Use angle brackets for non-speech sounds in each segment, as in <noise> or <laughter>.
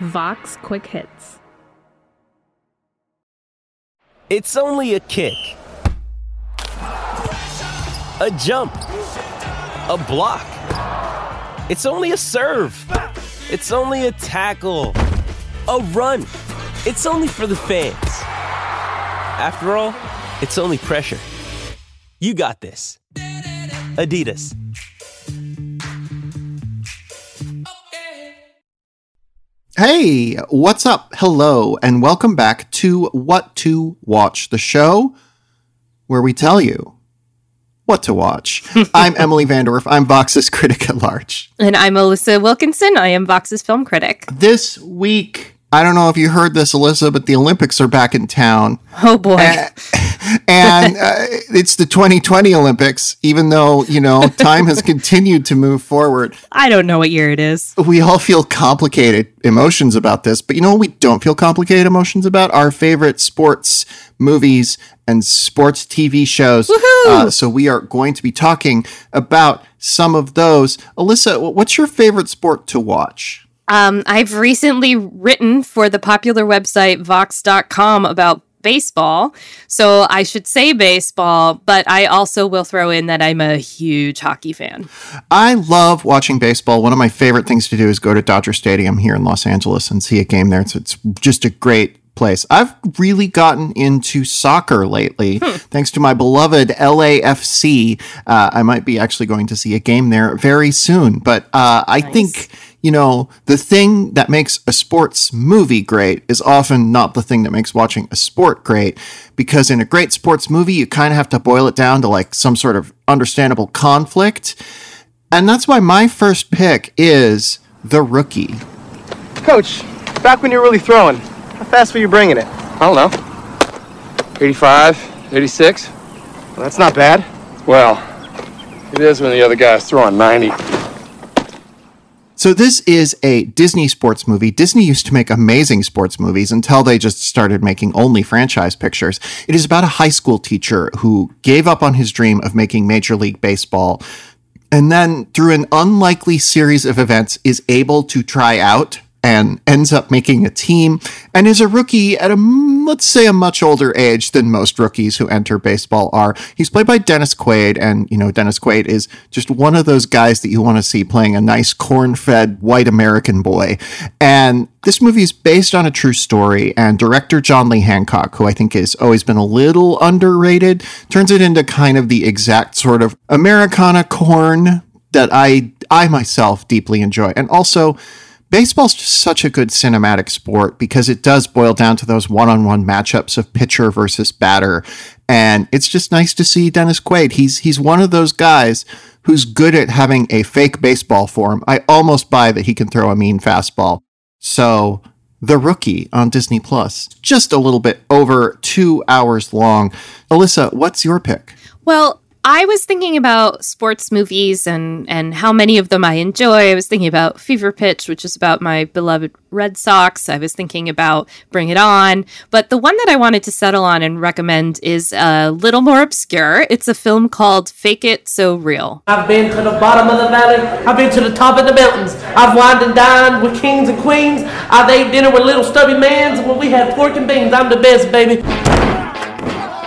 Vox Quick Hits. It's only a kick, a jump, a block. It's only a serve. It's only a tackle, a run. It's only for the fans. After all, it's only pressure. You got this. Adidas. Hey, what's up? Hello, and welcome back to What to Watch, the show where we tell you what to watch. <laughs> I'm Emily VanDerWerff. I'm Vox's critic at large. And I'm Alyssa Wilkinson. I am Vox's film critic. This week, I don't know if you heard this, Alyssa, but the Olympics are back in town. Oh boy. And uh, it's the 2020 Olympics, even though, you know, time has <laughs> continued to move forward. I don't know what year it is. We all feel complicated emotions about this, but you know what we don't feel complicated emotions about? Our favorite sports movies and sports TV shows. Uh, so we are going to be talking about some of those. Alyssa, what's your favorite sport to watch? Um, I've recently written for the popular website Vox.com about baseball. So I should say baseball, but I also will throw in that I'm a huge hockey fan. I love watching baseball. One of my favorite things to do is go to Dodger Stadium here in Los Angeles and see a game there. So it's just a great place. I've really gotten into soccer lately, hmm. thanks to my beloved LAFC. Uh, I might be actually going to see a game there very soon. But uh, I think you know, the thing that makes a sports movie great is often not the thing that makes watching a sport great. Because in a great sports movie, you kind of have to boil it down to like some sort of understandable conflict. And that's why my first pick is The Rookie. Coach, back when you're really throwing, how fast were you bringing it? I don't know. 85, 86. Well, that's not bad. Well, it is when the other guy's throwing 90. So this is a Disney sports movie. Disney used to make amazing sports movies until they just started making only franchise pictures. It is about a high school teacher who gave up on his dream of making Major League Baseball and then through an unlikely series of events is able to try out and ends up making a team and is a rookie at a let's say a much older age than most rookies who enter baseball are. He's played by Dennis Quaid and you know Dennis Quaid is just one of those guys that you want to see playing a nice corn-fed white American boy. And this movie is based on a true story and director John Lee Hancock, who I think has always been a little underrated, turns it into kind of the exact sort of Americana corn that I I myself deeply enjoy. And also baseball's just such a good cinematic sport because it does boil down to those one-on-one matchups of pitcher versus batter. And it's just nice to see Dennis Quaid. He's he's one of those guys who's good at having a fake baseball form. I almost buy that he can throw a mean fastball. So the Rookie on Disney Plus just a little bit over 2 hours long. Alyssa what's your pick? Well I was thinking about sports movies and and how many of them I enjoy. I was thinking about Fever Pitch, which is about my beloved Red Sox. I was thinking about Bring It On, but the one that I wanted to settle on and recommend is a little more obscure. It's a film called Fake It So Real. I've been to the bottom of the valley. I've been to the top of the mountains. I've wined and dined with kings and queens. I've ate dinner with little stubby mans when we had pork and beans. I'm the best, baby.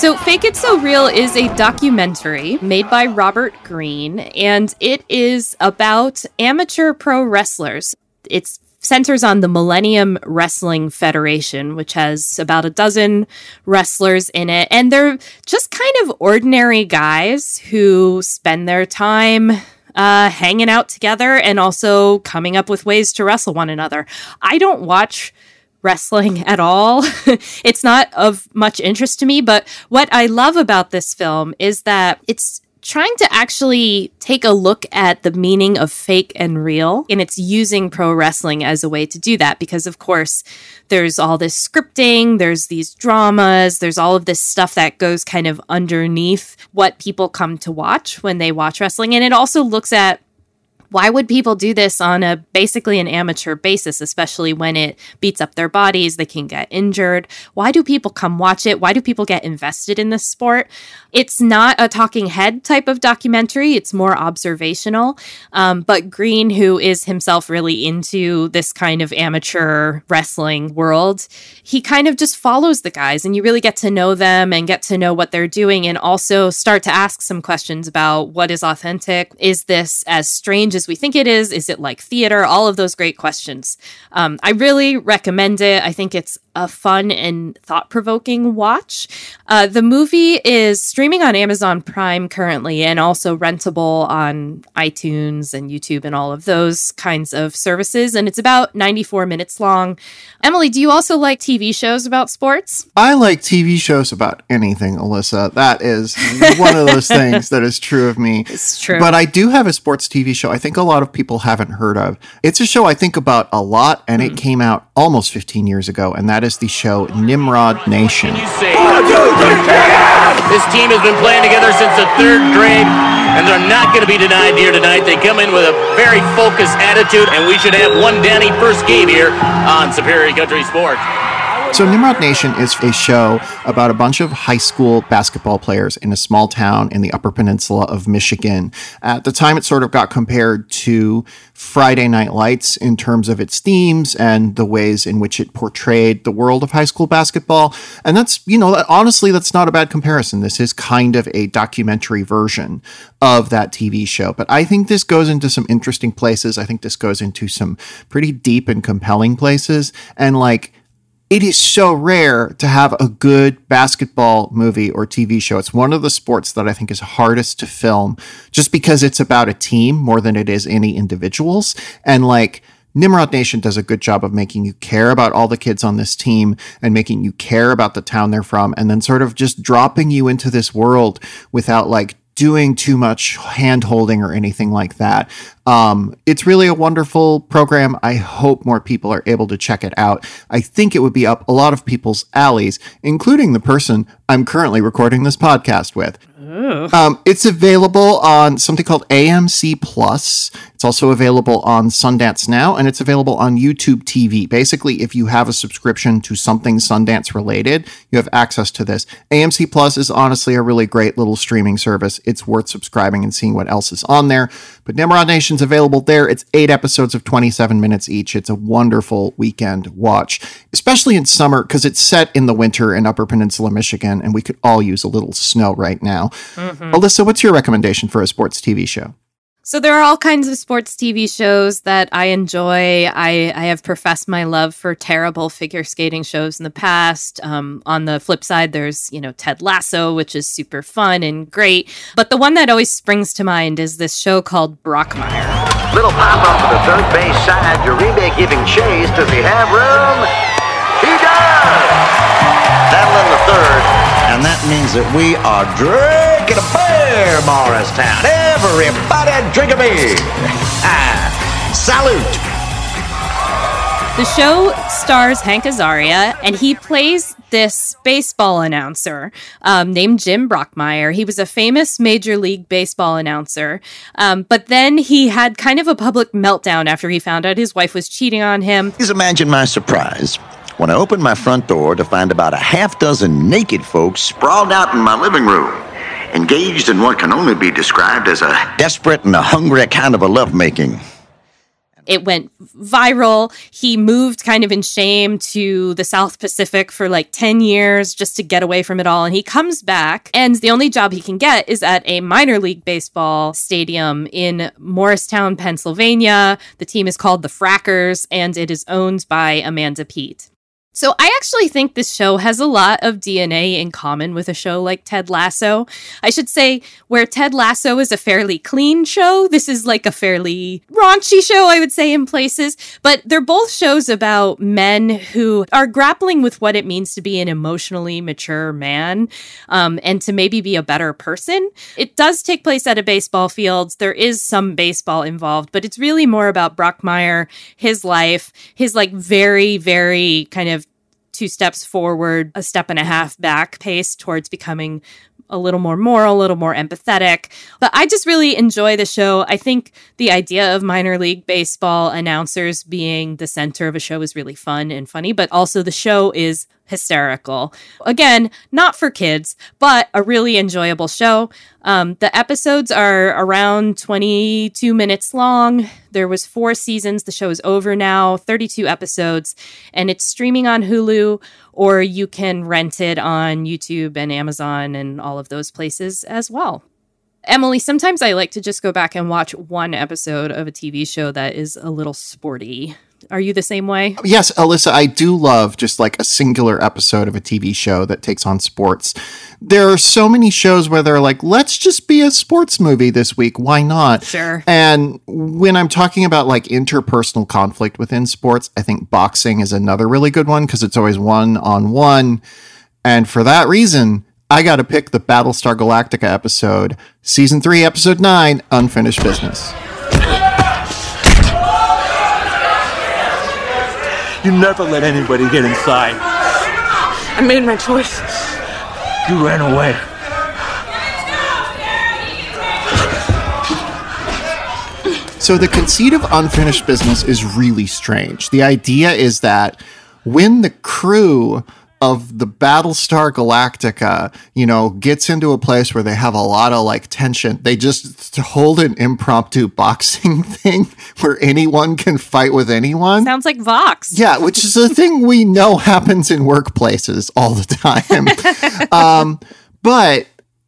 So, Fake It So Real is a documentary made by Robert Greene, and it is about amateur pro wrestlers. It centers on the Millennium Wrestling Federation, which has about a dozen wrestlers in it. And they're just kind of ordinary guys who spend their time uh, hanging out together and also coming up with ways to wrestle one another. I don't watch wrestling at all. <laughs> it's not of much interest to me, but what I love about this film is that it's trying to actually take a look at the meaning of fake and real and it's using pro wrestling as a way to do that because of course there's all this scripting there's these dramas there's all of this stuff that goes kind of underneath what people come to watch when they watch wrestling and it also looks at why would people do this on a basically an amateur basis, especially when it beats up their bodies? They can get injured. Why do people come watch it? Why do people get invested in this sport? It's not a talking head type of documentary, it's more observational. Um, but Greene, who is himself really into this kind of amateur wrestling world, he kind of just follows the guys and you really get to know them and get to know what they're doing and also start to ask some questions about what is authentic. Is this as strange as we think it is? Is it like theater? All of those great questions. Um, I really recommend it. I think it's a fun and thought provoking watch. Uh, the movie is streaming on Amazon Prime currently and also rentable on iTunes and YouTube and all of those kinds of services. And it's about 94 minutes long. Emily, do you also like TV shows about sports? I like TV shows about anything, Alyssa. That is one of those <laughs> things that is true of me. It's true. But I do have a sports TV show I think a lot of people haven't heard of. It's a show I think about a lot, and it came out almost 15 years ago, and that is the show Nimrod Nation. This team has been playing together since the third grade, and they're not going to be denied here tonight. They come in with a very focused attitude, and we should have one Danny first game here on Superior Country Sports. So, Nimrod Nation is a show about a bunch of high school basketball players in a small town in the Upper Peninsula of Michigan. At the time, it sort of got compared to Friday Night Lights in terms of its themes and the ways in which it portrayed the world of high school basketball. And that's, you know, honestly, that's not a bad comparison. This is kind of a documentary version of that TV show. But I think this goes into some interesting places. I think this goes into some pretty deep and compelling places. And like, it is so rare to have a good basketball movie or TV show. It's one of the sports that I think is hardest to film just because it's about a team more than it is any individuals. And like, Nimrod Nation does a good job of making you care about all the kids on this team and making you care about the town they're from, and then sort of just dropping you into this world without like doing too much hand holding or anything like that. Um, it's really a wonderful program. I hope more people are able to check it out. I think it would be up a lot of people's alleys, including the person I'm currently recording this podcast with. Um, it's available on something called AMC Plus. It's also available on Sundance Now, and it's available on YouTube TV. Basically, if you have a subscription to something Sundance related, you have access to this. AMC Plus is honestly a really great little streaming service. It's worth subscribing and seeing what else is on there. But Nimrod Nation's available there. It's eight episodes of 27 minutes each. It's a wonderful weekend watch, especially in summer because it's set in the winter in Upper Peninsula, Michigan, and we could all use a little snow right now. Alyssa, what's your recommendation for a sports TV show? So there are all kinds of sports TV shows that I enjoy. I, I have professed my love for terrible figure skating shows in the past. Um, on the flip side, there's you know Ted Lasso, which is super fun and great. But the one that always springs to mind is this show called Brockmire. Little pop up to the third base side. Uribe giving chase. Does he have room? He does! That'll in the third. And that means that we are drinking a beer, Morristown. Everybody drink a beer. <laughs> Ah, salute. The show stars Hank Azaria, and he plays this baseball announcer um, named Jim Brockmire. He was a famous Major League Baseball announcer, um, but then he had kind of a public meltdown after he found out his wife was cheating on him. Please imagine my surprise when I opened my front door to find about a half dozen naked folks sprawled out in my living room, engaged in what can only be described as a desperate and a hungry kind of a lovemaking. It went viral. He moved kind of in shame to the South Pacific for like 10 years just to get away from it all. And he comes back, and the only job he can get is at a minor league baseball stadium in Morristown, Pennsylvania. The team is called the Frackers, and it is owned by Amanda Peet. So I actually think this show has a lot of DNA in common with a show like Ted Lasso. I should say where Ted Lasso is a fairly clean show, this is like a fairly raunchy show, I would say in places, but they're both shows about men who are grappling with what it means to be an emotionally mature man um, and to maybe be a better person. It does take place at a baseball field. There is some baseball involved, but it's really more about Brockmire, his life, his like very, very kind of two steps forward, a step and a half back pace towards becoming a little more moral, a little more empathetic. But I just really enjoy the show. I think the idea of minor league baseball announcers being the center of a show is really fun and funny, but also the show is hysterical. Again, not for kids, but a really enjoyable show. Um, the episodes are around 22 minutes long. There was four seasons. The show is over now, 32 episodes, and it's streaming on Hulu, or you can rent it on YouTube and Amazon and all of those places as well. Emily, sometimes I like to just go back and watch one episode of a TV show that is a little sporty. Are you the same way? Yes, Alyssa, I do love just like a singular episode of a TV show that takes on sports. There are so many shows where they're like, let's just be a sports movie this week. Why not? Sure. And when I'm talking about like interpersonal conflict within sports, I think boxing is another really good one because it's always one on one. And for that reason, I got to pick the Battlestar Galactica episode, season three, episode nine, Unfinished Business. You never let anybody get inside. I made my choice. You ran away. So the conceit of unfinished business is really strange. The idea is that when the crew of the Battlestar Galactica, you know, gets into a place where they have a lot of like tension, they just hold an impromptu <laughs> boxing thing where anyone can fight with anyone. Sounds like Vox. Yeah, which is a <laughs> thing we know happens in workplaces all the time. <laughs> um, but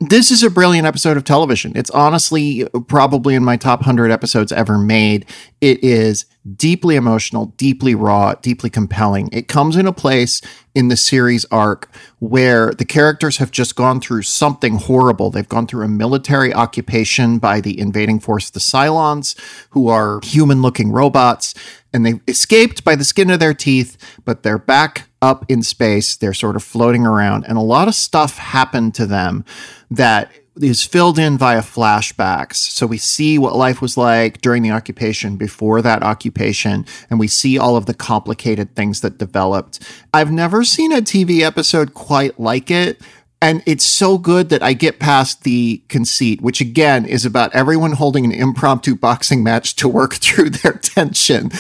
this is a brilliant episode of television. It's honestly probably in my top 100 episodes ever made. It is deeply emotional, deeply raw, deeply compelling. It comes in a place in the series arc where the characters have just gone through something horrible. They've gone through a military occupation by the invading force, the Cylons, who are human looking robots, and they escaped by the skin of their teeth, but they're back up in space. They're sort of floating around, and a lot of stuff happened to them that is filled in via flashbacks. So we see what life was like during the occupation, before that occupation, and we see all of the complicated things that developed. I've never seen a TV episode quite like it. And it's so good that I get past the conceit, which again is about everyone holding an impromptu boxing match to work <laughs> through their tension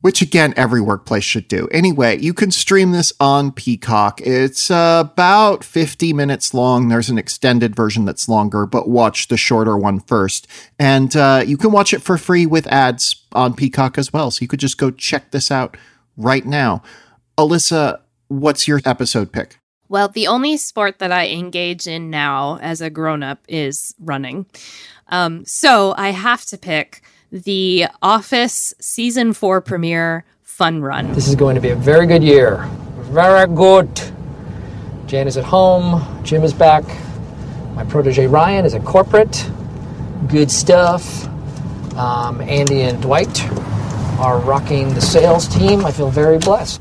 which again every workplace should do. Anyway, you can stream this on Peacock. It's about 50 minutes long. There's an extended version that's longer, but watch the shorter one first. And uh, you can watch it for free with ads on Peacock as well. So you could just go check this out right now. Alyssa, what's your episode pick? Well, the only sport that I engage in now as a grown up is running. Um, so I have to pick the Office season four premiere fun run. This is going to be a very good year. Very good. Jan is at home. Jim is back. My protege Ryan is at corporate. Good stuff. Um, Andy and Dwight are rocking the sales team. I feel very blessed.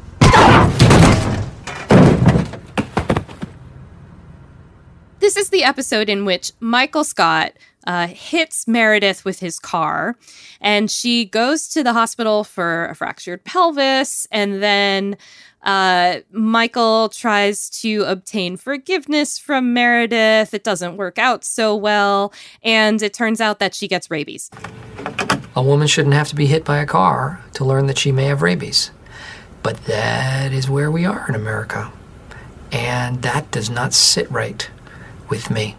This is the episode in which Michael Scott uh, hits Meredith with his car, and she goes to the hospital for a fractured pelvis, and then uh, Michael tries to obtain forgiveness from Meredith. It doesn't work out so well, and it turns out that she gets rabies. A woman shouldn't have to be hit by a car to learn that she may have rabies. But that is where we are in America. And that does not sit right with me.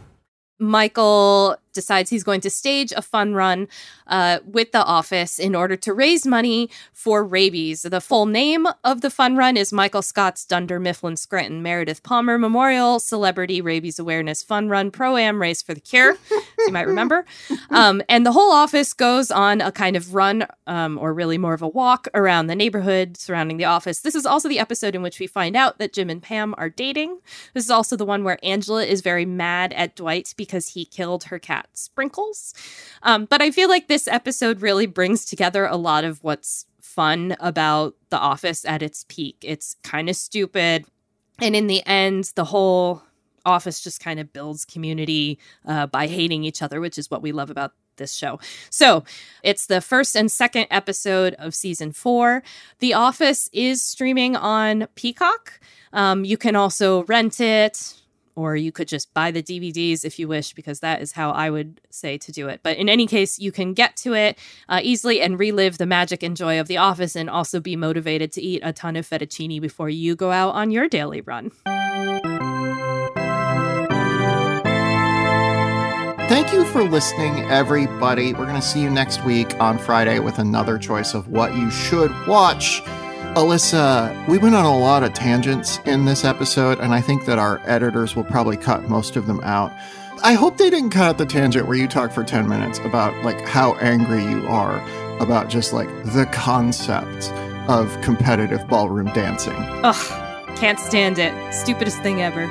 Michael decides he's going to stage a fun run uh, with the office in order to raise money for rabies. The full name of the fun run is Michael Scott's Dunder Mifflin Scranton Meredith Palmer Memorial Celebrity Rabies Awareness Fun Run Pro Am Race for the Cure, as <laughs> you might remember. Um, and the whole office goes on a kind of run, um, or really more of a walk around the neighborhood surrounding the office. This is also the episode in which we find out that Jim and Pam are dating. This is also the one where Angela is very mad at Dwight because he killed her cat Sprinkles. Um, but I feel like this episode really brings together a lot of what's fun about The Office at its peak. It's kind of stupid. And in the end, the whole office just kind of builds community uh, by hating each other, which is what we love about this show. So it's the first and second episode of season four. The Office is streaming on Peacock. Um, you can also rent it or you could just buy the DVDs if you wish, because that is how I would say to do it. But in any case, you can get to it uh, easily and relive the magic and joy of The Office and also be motivated to eat a ton of fettuccine before you go out on your daily run. Thank you for listening, everybody. We're going to see you next week on Friday with another choice of what you should watch. Alyssa, we went on a lot of tangents in this episode, and I think that our editors will probably cut most of them out. I hope they didn't cut out the tangent where you talk for 10 minutes about like how angry you are about just like the concept of competitive ballroom dancing. Ugh, can't stand it. Stupidest thing ever.